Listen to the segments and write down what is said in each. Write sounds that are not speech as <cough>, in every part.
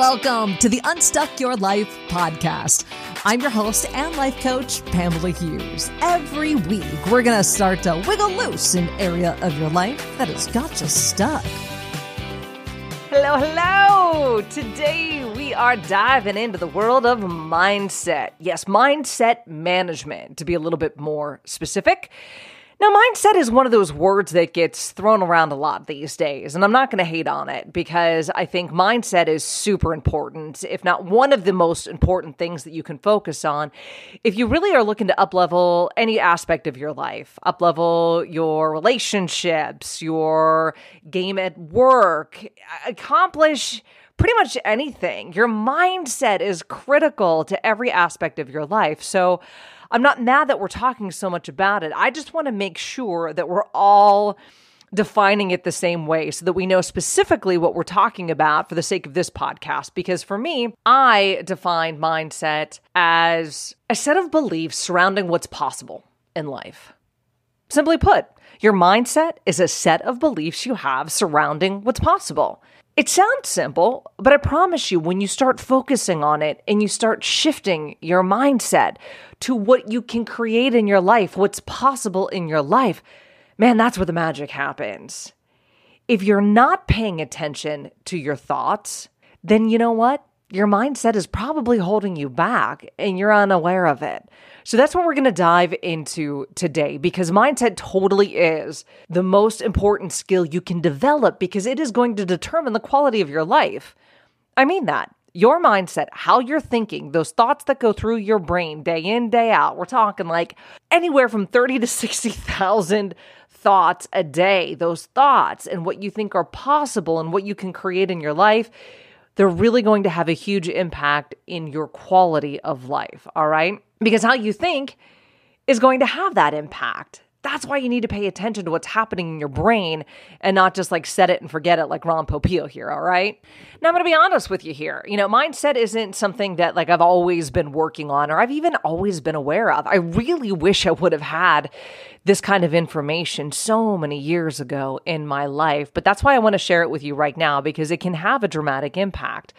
Welcome to the Unstuck Your Life podcast. I'm your host and life coach, Pamela Hughes. Every week, we're going to start to wiggle loose an area of your life that has got you stuck. Hello, hello! Today we are diving into the world of mindset. Yes, mindset management, to be a little bit more specific. Now, mindset is one of those words that gets thrown around a lot these days, and I'm not going to hate on it because I think mindset is super important, if not one of the most important things that you can focus on. If you really are looking to uplevel any aspect of your life, uplevel your relationships, your game at work, accomplish pretty much anything. Your mindset is critical to every aspect of your life. So, I'm not mad that we're talking so much about it. I just want to make sure that we're all defining it the same way so that we know specifically what we're talking about for the sake of this podcast. Because for me, I define mindset as a set of beliefs surrounding what's possible in life. Simply put, your mindset is a set of beliefs you have surrounding what's possible. It sounds simple, but I promise you, when you start focusing on it and you start shifting your mindset to what you can create in your life, what's possible in your life, man, that's where the magic happens. If you're not paying attention to your thoughts, then you know what? Your mindset is probably holding you back and you're unaware of it. So that's what we're going to dive into today because mindset totally is the most important skill you can develop because it is going to determine the quality of your life. I mean that. Your mindset, how you're thinking, those thoughts that go through your brain day in, day out. We're talking like anywhere from 30 to 60,000 thoughts a day. Those thoughts and what you think are possible and what you can create in your life they're really going to have a huge impact in your quality of life. All right. Because how you think is going to have that impact. That's why you need to pay attention to what's happening in your brain and not just like set it and forget it like Ron Popeil here, all right? Now I'm going to be honest with you here. You know, mindset isn't something that like I've always been working on or I've even always been aware of. I really wish I would have had this kind of information so many years ago in my life, but that's why I want to share it with you right now because it can have a dramatic impact.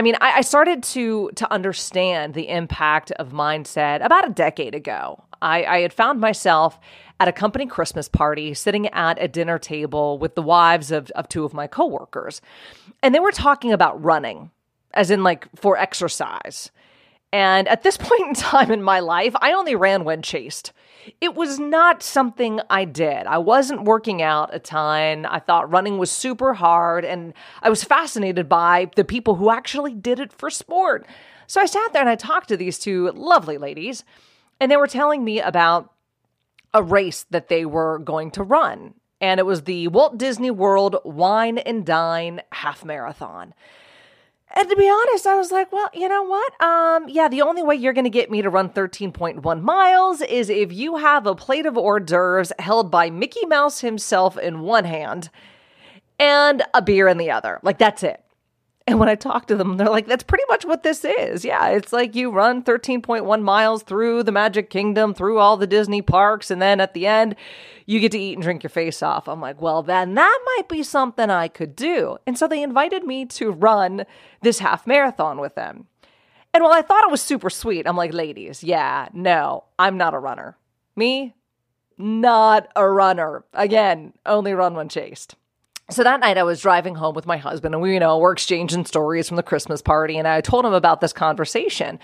I mean, I, I started to to understand the impact of mindset about a decade ago. I, I had found myself at a company Christmas party sitting at a dinner table with the wives of, of two of my coworkers. And they were talking about running, as in like for exercise. And at this <laughs> point in time in my life, I only ran when chased. It was not something I did. I wasn't working out a ton. I thought running was super hard, and I was fascinated by the people who actually did it for sport. So I sat there and I talked to these two lovely ladies, and they were telling me about a race that they were going to run. And it was the Walt Disney World Wine and Dine Half Marathon. And to be honest, I was like, well, you know what? Um, yeah, the only way you're going to get me to run 13.1 miles is if you have a plate of hors d'oeuvres held by Mickey Mouse himself in one hand and a beer in the other. Like, that's it. And when I talk to them, they're like, that's pretty much what this is. Yeah, it's like you run 13.1 miles through the Magic Kingdom, through all the Disney parks, and then at the end, you get to eat and drink your face off. I'm like, well, then that might be something I could do. And so they invited me to run this half marathon with them. And while I thought it was super sweet, I'm like, ladies, yeah, no, I'm not a runner. Me, not a runner. Again, only run when chased. So that night I was driving home with my husband and we, you know, we're exchanging stories from the Christmas party. And I told him about this conversation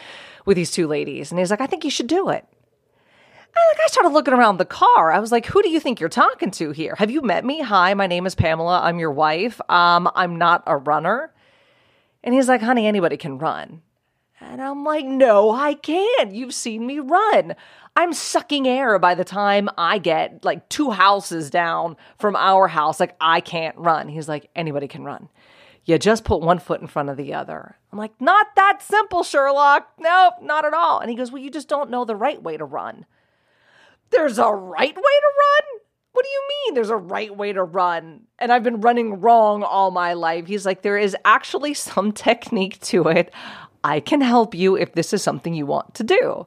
with these two ladies. And he's like, I think you should do it. And like I started looking around the car. I was like, who do you think you're talking to here? Have you met me? Hi, my name is Pamela. I'm your wife. Um, I'm not a runner. And he's like, honey, anybody can run. And I'm like, no, I can't. You've seen me run. I'm sucking air by the time I get like two houses down from our house. Like, I can't run. He's like, anybody can run. You just put one foot in front of the other. I'm like, not that simple, Sherlock. Nope, not at all. And he goes, well, you just don't know the right way to run. There's a right way to run? What do you mean there's a right way to run? And I've been running wrong all my life. He's like, there is actually some <laughs> technique to it. I can help you if this is something you want to do.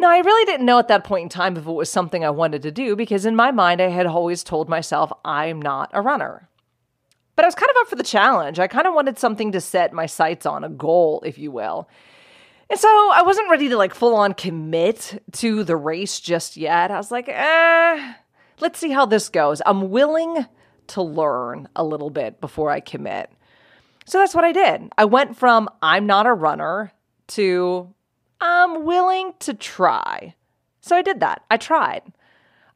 Now, I really didn't know at that point in time if it was something I wanted to do because in my mind, I had always told myself I'm not a runner. But I was kind of up for the challenge. I kind of wanted something to set my sights on, a goal, if you will. And so I wasn't ready to like full on commit to the race just yet. I was like, eh, let's see how this goes. I'm willing to learn a little bit before I commit. So that's what I did. I went from I'm not a runner to I'm willing to try. So I did that. I tried.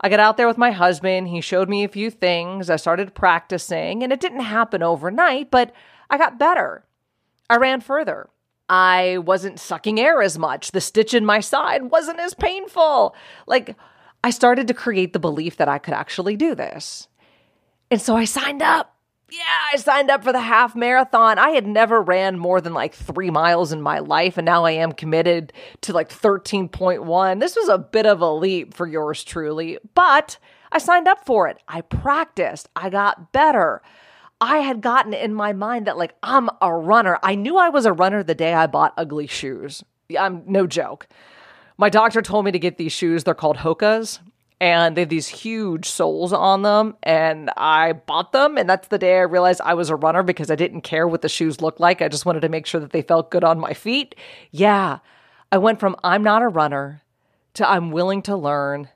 I got out there with my husband. He showed me a few things. I started practicing, and it didn't happen overnight, but I got better. I ran further. I wasn't sucking air as much. The stitch in my side wasn't as painful. Like, I started to create the belief that I could actually do this. And so I signed up. Yeah, I signed up for the half marathon. I had never ran more than like three miles in my life, and now I am committed to like 13.1. This was a bit of a leap for yours truly, but I signed up for it. I practiced, I got better. I had gotten in my mind that like I'm a runner. I knew I was a runner the day I bought ugly shoes. I'm no joke. My doctor told me to get these shoes. They're called Hoka's and they have these huge soles on them and i bought them and that's the day i realized i was a runner because i didn't care what the shoes looked like. I just wanted to make sure that they felt good on my feet. Yeah i went from i'm not a runner to i'm willing to learn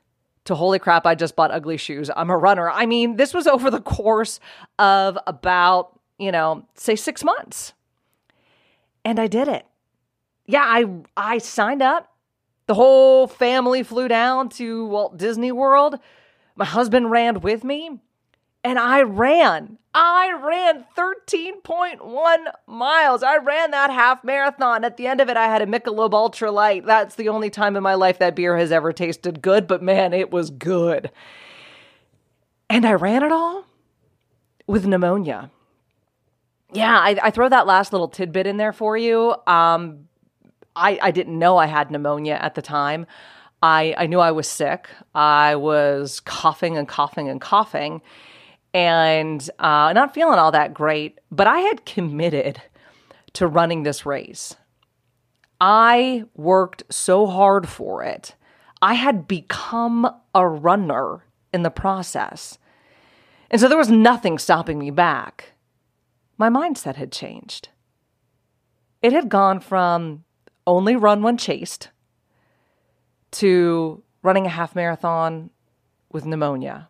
to holy crap i just bought ugly shoes. I'm a runner. I mean this was over the course of about you know say six months. And i did it. Yeah i i signed up the whole family flew down to Walt Disney World. My husband ran with me, and I ran. I ran 13.1 miles. I ran that half marathon. At the end of it, I had a Michelob Ultra Light. That's the only time in my life that beer has ever tasted good, but man, it was good. And I ran it all with pneumonia. Yeah, I, I throw that last little tidbit in there for you um, I, I didn't know I had pneumonia at the time. I, I knew I was sick. I was coughing and coughing and coughing and uh, not feeling all that great, but I had committed to running this race. I worked so hard for it. I had become a runner in the process. And so there was nothing stopping me back. My mindset had changed. It had gone from only run when chased to running a half marathon with pneumonia.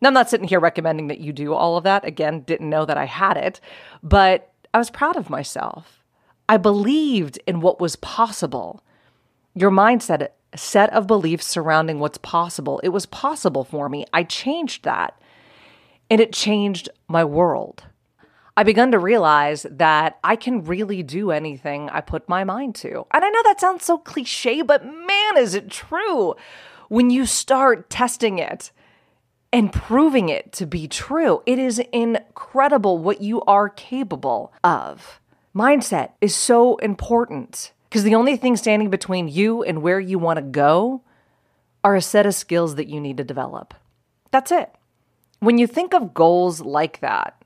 Now, I'm not sitting here recommending that you do all of that. Again, didn't know that I had it, but I was proud of myself. I believed in what was possible. Your mindset, set of beliefs surrounding what's possible, it was possible for me. I changed that, and it changed my world. I begun to realize that I can really do anything I put my mind to. And I know that sounds so cliche, but man, is it true when you start testing it and proving it to be true. It is incredible what you are capable of. Mindset is so important because the only thing standing between you and where you want to go are a set of skills that you need to develop. That's it. When you think of goals like that,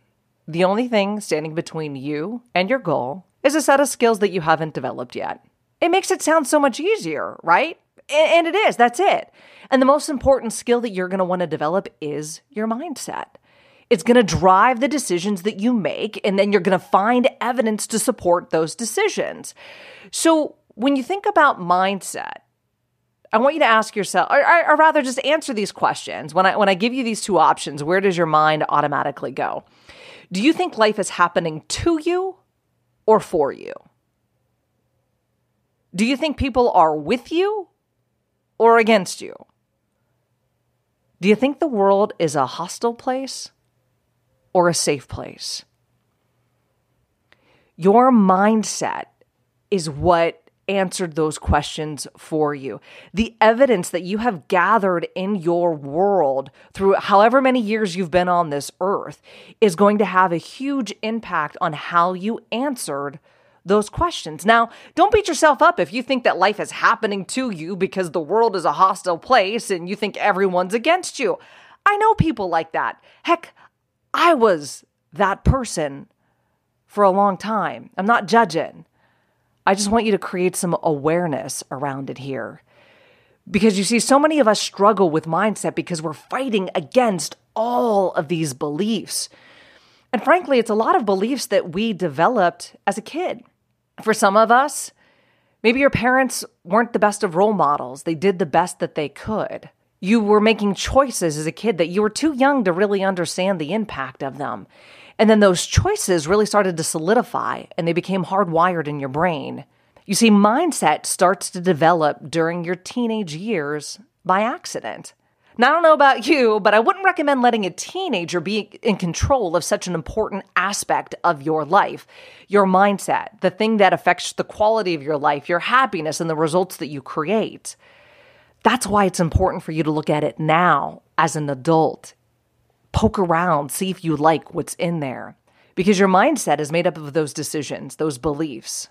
the only thing standing between you and your goal is a set of skills that you haven't developed yet. It makes it sound so much easier, right? And it is, that's it. And the most important skill that you're gonna wanna develop is your mindset. It's gonna drive the decisions that you make, and then you're gonna find evidence to support those decisions. So when you think about mindset, I want you to ask yourself, or, or, rather just answer these questions. When I when I give you these two options, where does your mind automatically go? Do you think life is happening to you or for you? Do you think people are with you or against you? Do you think the world is a hostile place or a safe place? Your mindset is what answered those questions for you. The evidence that you have gathered in your world through however many years you've been on this earth is going to have a huge impact on how you answered those questions. Now, don't beat yourself up if you think that life is happening to you because the world is a hostile place and you think everyone's against you. I know people like that. Heck, I was that person for a long time. I'm not judging. I just want you to create some awareness around it here. Because you see, so many of us struggle with mindset because we're fighting against all of these beliefs. And frankly, it's a lot of beliefs that we developed as a kid. For some of us, maybe your parents weren't the best of role models, they did the best that they could. You were making choices as a kid that you were too young to really understand the impact of them. And then those choices really started to solidify and they became hardwired in your brain. You see, mindset starts to develop during your teenage years by accident. Now, I don't know about you, but I wouldn't recommend letting a teenager be in control of such an important aspect of your life. Your mindset, the thing that affects the quality of your life, your happiness, and the results that you create. That's why it's important for you to look at it now as an adult. Poke around, see if you like what's in there. Because your mindset is made up of those decisions, those beliefs.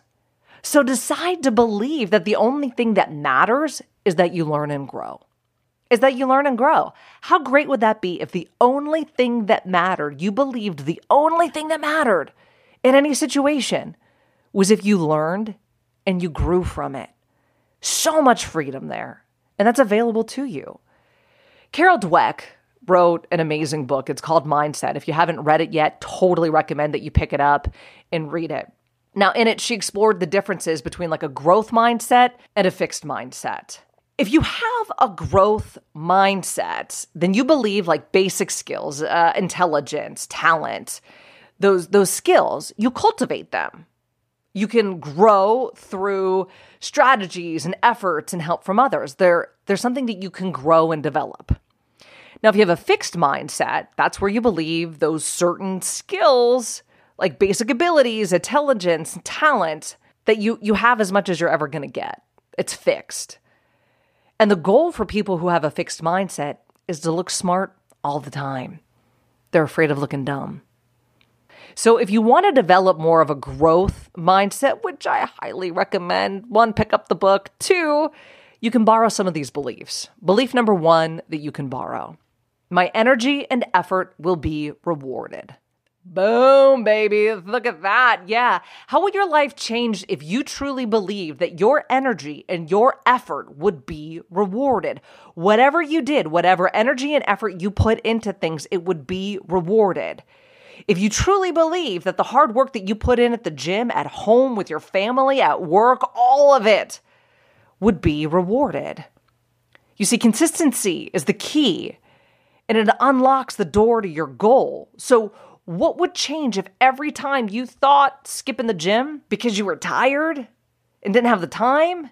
So decide to believe that the only thing that matters is that you learn and grow is that you learn and grow. How great would that be if the only thing that mattered, you believed the only thing that mattered in any situation was if you learned and you grew from it? So much freedom there. And that's available to you. Carol Dweck wrote an amazing book. It's called Mindset. If you haven't read it yet, totally recommend that you pick it up and read it. Now, in it, she explored the differences between like a growth mindset and a fixed mindset. If you have a growth mindset, then you believe like basic skills, uh, intelligence, talent, those those skills, you cultivate them. You can grow through strategies and efforts and help from others. There, there's something that you can grow and develop. Now, if you have a fixed mindset, that's where you believe those certain skills, like basic abilities, intelligence, talent, that you you have as much as you're ever going to get. It's fixed. And the goal for people who have a fixed mindset is to look smart all the time. They're afraid of looking dumb. So, if you want to develop more of a growth mindset, which I highly recommend, one, pick up the book. Two, you can borrow some of these beliefs. Belief number one that you can borrow my energy and effort will be rewarded. Boom, baby. Look at that. Yeah. How would your life change if you truly believe that your energy and your effort would be rewarded? Whatever you did, whatever energy and effort you put into things, it would be rewarded. If you truly believe that the hard work that you put in at the gym, at home, with your family, at work, all of it would be rewarded. You see, consistency is the key and it unlocks the door to your goal. So, what would change if every time you thought skipping the gym because you were tired and didn't have the time,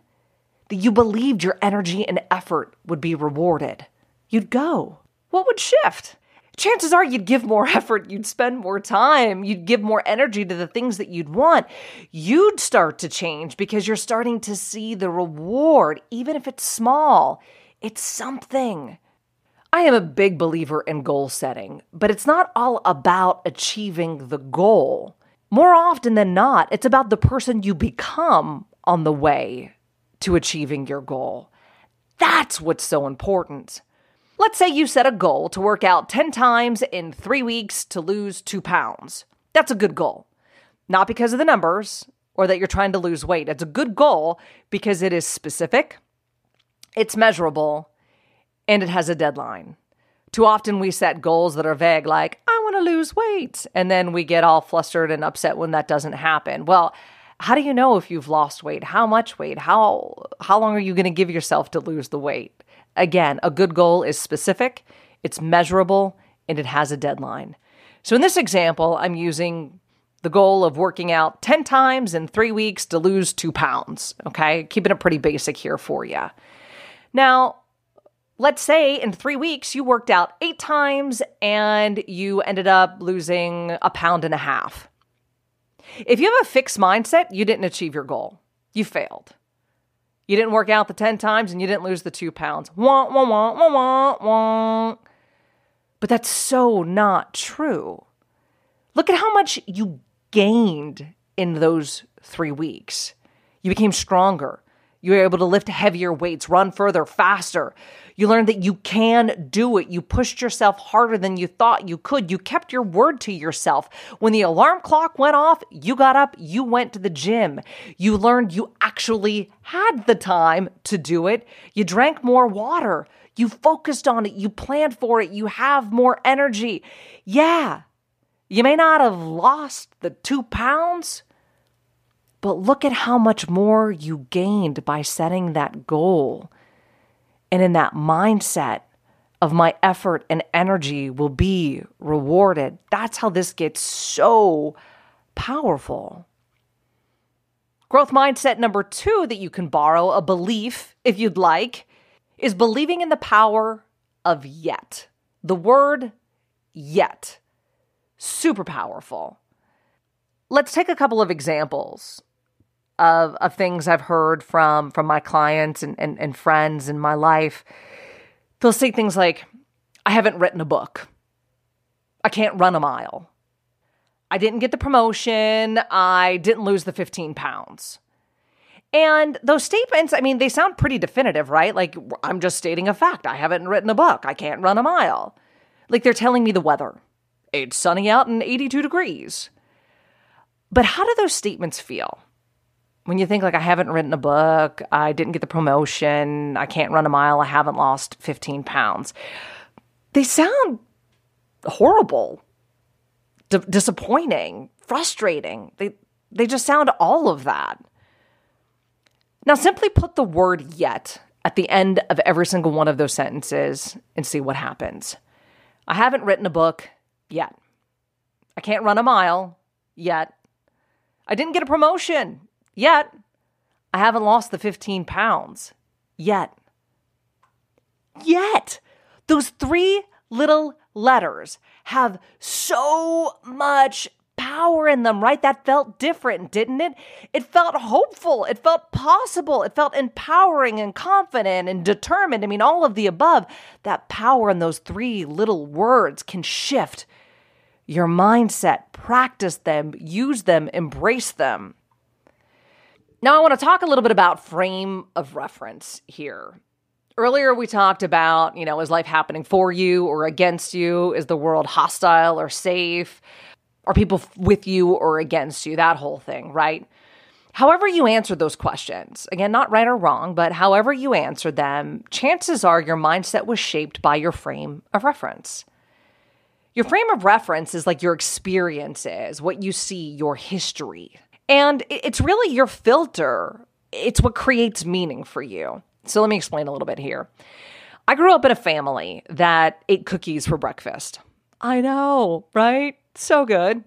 that you believed your energy and effort would be rewarded? You'd go. What would shift? Chances are you'd give more <laughs> effort, you'd spend more time, you'd give more energy to the things that you'd want. You'd start to change because you're starting to see the reward, even if it's small. It's something. I am a big believer in goal setting, but it's not all about achieving the goal. More often than not, it's about the person you become on the way to achieving your goal. That's what's so important. Let's say you set a goal to work out 10 times in three weeks to lose two pounds. That's a good goal. Not because of the numbers or that you're trying to lose weight. It's a good goal because it is specific, it's measurable, and it has a deadline. Too often we set goals that are vague, like, I want to lose weight. And then we get all flustered and upset when that doesn't happen. Well, how do you know if you've lost weight? How much weight? How how long are you going to give yourself to lose the weight? Again, a good goal is specific, it's measurable, and it has a deadline. So in this example, I'm using the goal of working out 10 times in 3 weeks to lose 2 pounds, okay? Keeping it pretty basic here for you. Now, let's say in three weeks you worked out eight times and you ended up losing a pound and a half. If you have a fixed mindset, you didn't achieve your goal. You failed. You didn't work out the 10 times and you didn't lose the two pounds. Wah, wah, wah, wah, wah, wah. But that's so not true. Look at how much you gained in those three weeks. You became stronger. You were able to lift heavier weights, run further, faster. You learned that you can do it. You pushed yourself harder than you thought you could. You kept your word to yourself. When the alarm clock went off, you got up, you went to the gym. You learned you actually had the time to do it. You drank more water. You focused on it. You planned for it. You have more energy. Yeah, You may not have lost the two pounds, but look at how much more you gained by setting that goal. And in that mindset of my effort and energy will be rewarded. That's how this gets so powerful. Growth mindset number two that you can borrow, a belief, if you'd like, is believing in the power of yet. The word yet. Super powerful. Let's take a couple of examples of, of things I've heard from, from my clients and, and, and friends in my life. They'll say things like, I haven't written a book. I can't run a mile. I didn't get the promotion. I didn't lose the 15 pounds. And those statements, I mean, they sound pretty definitive, right? Like, I'm just stating a fact. I haven't written a book. I can't run a mile. Like, they're telling me the weather. It's sunny out and 82 degrees. But how do those statements feel? When you think, like, I haven't written a book, I didn't get the promotion, I can't run a mile, I haven't lost 15 pounds. They sound horrible d- disappointing, frustrating. They they just sound all of that. Now simply put the word yet at the end of every single one of those sentences and see what happens. I haven't written a book yet. I can't run a mile yet. I didn't get a promotion yet. I haven't lost the 15 pounds yet. Yet. Those three little letters have so much power in them, right? That felt different, didn't it? It felt hopeful. It felt possible. It felt empowering and confident and determined. I mean, all of the above. That power in those three little words can shift your mindset. Practice them, use them, embrace them. Now, I want to talk a little bit about frame of reference here. Earlier, we talked about, you know, is life happening for you or against you? Is the world hostile or safe? Are people with you or against you? That whole thing, right? However, you answer those questions, again, not right or wrong, but however you answer them, chances are your mindset was shaped by your frame of reference. Your frame of reference is like your experiences, what you see, your history. And it's really your filter, it's what creates meaning for you. So let me explain a little bit here. I grew up in a family that ate cookies for breakfast. I know, right? So good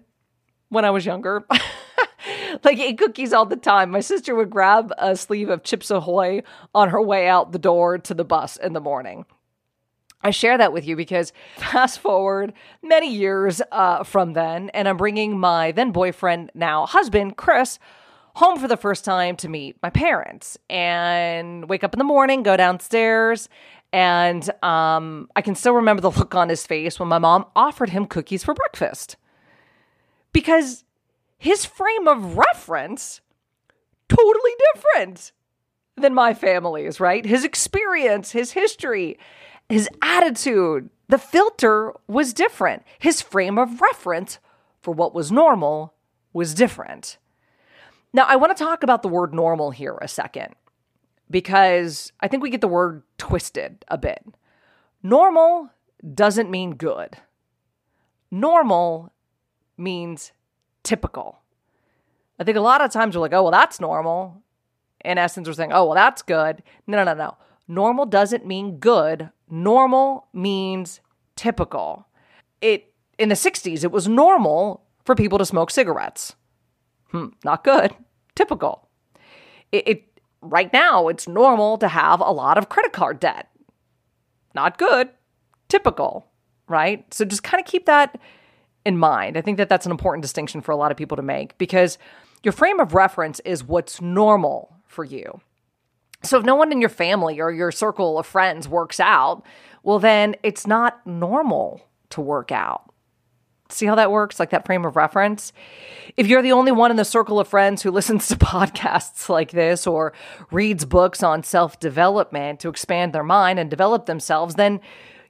when I was younger. <laughs> like ate cookies all the time. My sister would grab a sleeve of Chips Ahoy on her way out the door to the bus in the morning. I share that with you because <laughs> fast forward many years uh, from then, and I'm bringing my then boyfriend, now husband, Chris, home for the first time to meet my parents and wake up in the morning, go downstairs, and um, I can still remember the look on his face when my mom offered him cookies for breakfast. Because his frame of reference totally different than my family's, right? His experience, his history, his attitude, the filter was different. His frame of reference for what was normal was different. Now, I want to talk about the word normal here a second because I think we get the word twisted a bit. Normal doesn't mean good, normal means typical. I think a lot of times we're like, oh, well, that's normal. In essence, we're saying, oh, well, that's good. No, no, no, no. Normal doesn't mean good. Normal means typical. It in the 60s, it was normal for people to smoke cigarettes. Hmm, not good. Typical. It, it right now it's normal to have a lot of credit card debt. Not good. Typical, right? So just kind of keep that in mind. I think that that's an important distinction for a lot of people to make because your frame of reference is what's normal for you. So if no one in your family or your circle of friends works out, well, then it's not normal to work out. See how that works? Like that frame of reference? If you're the only one in the circle of friends who <laughs> listens to podcasts like this or reads books on self development to expand their mind and develop themselves, then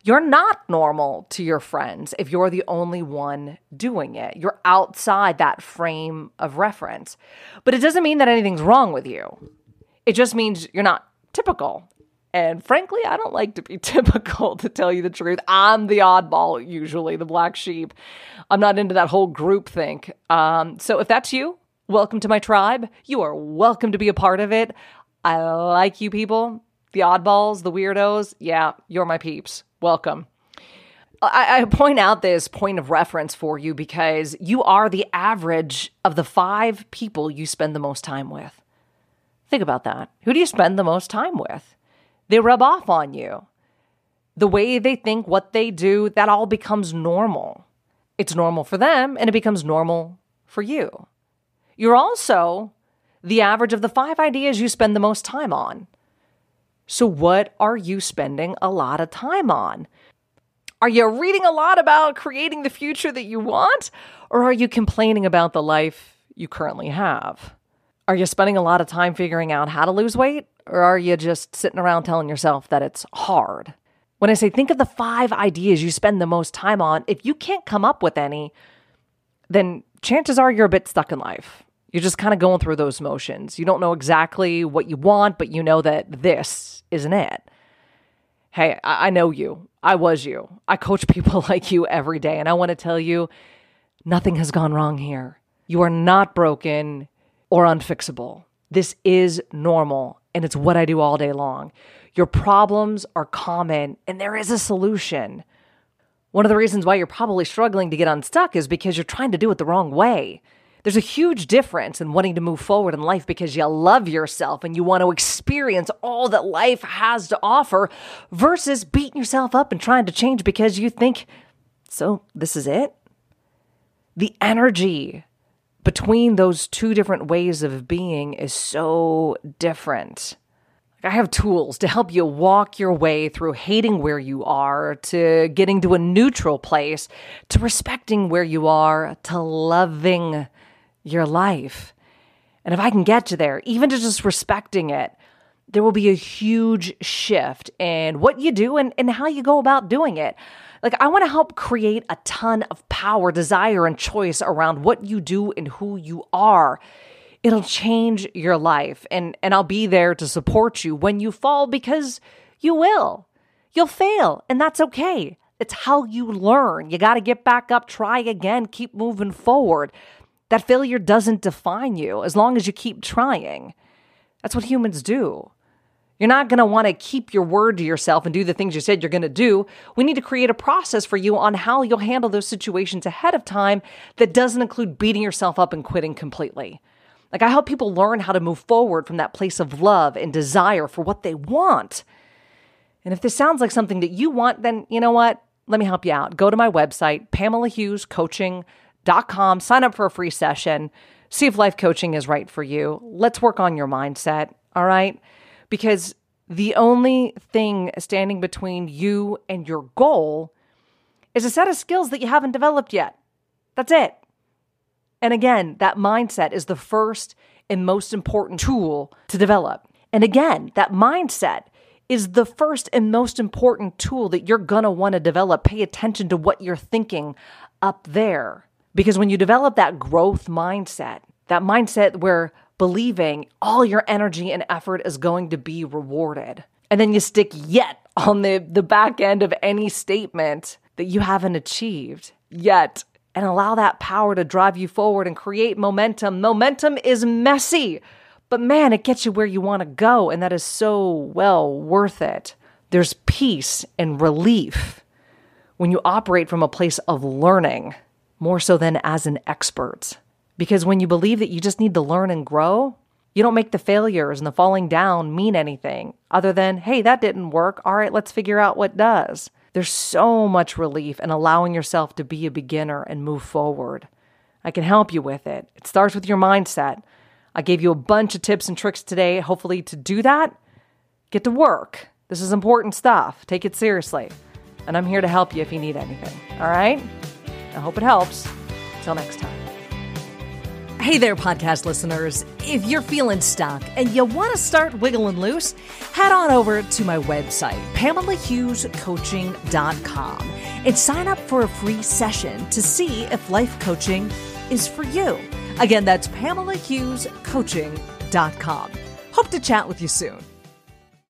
you're not normal to your friends if you're the only one doing it. You're outside that frame of reference. But it doesn't mean that anything's wrong with you, it just means you're not typical. And frankly, I don't like to be <laughs> typical, to tell you the truth. I'm the oddball, usually, the black sheep. I'm not into that whole group think. Um, so if that's you, welcome to my tribe. You are welcome to be a part of it. I like you people, the oddballs, the weirdos. Yeah, you're my peeps. Welcome. I, I, point out this point of reference for you because you are the average of the five people you spend the most time with. Think about that. Who do you spend the most time with? They rub off on you. The way they think, what they do, that all becomes normal. It's normal for them and it becomes normal for you. You're also the average of the five ideas you spend the most time on. So, what are you spending a lot of time on? Are you reading a lot about creating the future that you want? Or are you complaining about the life you currently have? Are you spending a lot of time figuring out how to lose weight? Or are you just sitting around telling yourself that it's hard? When I say think of the five ideas you spend the most time on, if you can't come up with any, then chances are you're a bit stuck in life. You're just kind of going through those motions. You don't know exactly what you want, but you know that this isn't it. Hey, I, I know you. I was you. I coach <laughs> people like you every day. And I want to tell you nothing has gone wrong here. You are not broken or unfixable. This is normal and it's what I do all day long. Your problems are common and there is a solution. One of the reasons why you're probably struggling to get unstuck is because you're trying to do it the wrong way. There's a huge difference in wanting to move forward in life because you love yourself and you want to experience all that life has to offer versus beating yourself up and trying to change because you think, so this is it? The energy between those two different ways of being is so different. I have tools to help you walk your way through hating where you are, to getting to a neutral place, to respecting where you are, to loving your life. And if I can get you there, even to just respecting it, there will be a huge shift in what you do and, and how you go about doing it. Like, I want to help create a ton of power, desire, and choice around what you do and who you are. It'll change your life, and, and I'll be there to support you when you fall because you will. You'll fail, and that's okay. It's how you learn. You got to get back up, try again, keep moving forward. That failure doesn't define you as long as you keep trying. That's what humans do. You're not going to want to keep your word to yourself and do the things you said you're going to do. We need to create a process for you on how you'll handle those situations ahead of time that doesn't include beating yourself up and quitting completely. Like, I help people learn how to move forward from that place of love and desire for what they want. And if this sounds like something that you want, then you know what? Let me help you out. Go to my website, PamelaHughesCoaching.com com. Sign up for a free session. See if life coaching is right for you. Let's work on your mindset. All right. Because the only thing standing between you and your goal is a set of skills that you haven't developed yet. That's it. And again, that mindset is the first and most important tool to develop. And again, that mindset is the first and most important tool that you're going to want to develop. Pay attention to what you're thinking up there. Because when you develop that growth mindset, that mindset where believing all your energy and effort is going to be rewarded, and then you stick yet on the, the back end of any statement that you haven't achieved yet, and allow that power to drive you forward and create momentum. Momentum is messy, but man, it gets you where you want to go, and that is so well worth it. There's peace and relief when you operate from a place of learning more so than as an expert. Because when you believe that you just need to learn and grow, you don't make the failures and the falling down mean anything other than, hey, that didn't work. All right, let's figure out what does. There's so much relief in allowing yourself to be a beginner and move forward. I can help you with it. It starts with your mindset. I gave you a bunch of tips and tricks today, hopefully, to do that. Get to work. This is important stuff. Take it seriously. And I'm here to help you if you need anything. All right? I hope it helps. Until next time. Hey there, podcast listeners. If you're feeling stuck and you want to start wiggling loose, head on over to my website, PamelaHughesCoaching.com, and sign up for a free session to see if life coaching is for you. Again, that's PamelaHughesCoaching.com. Hope to chat with you soon.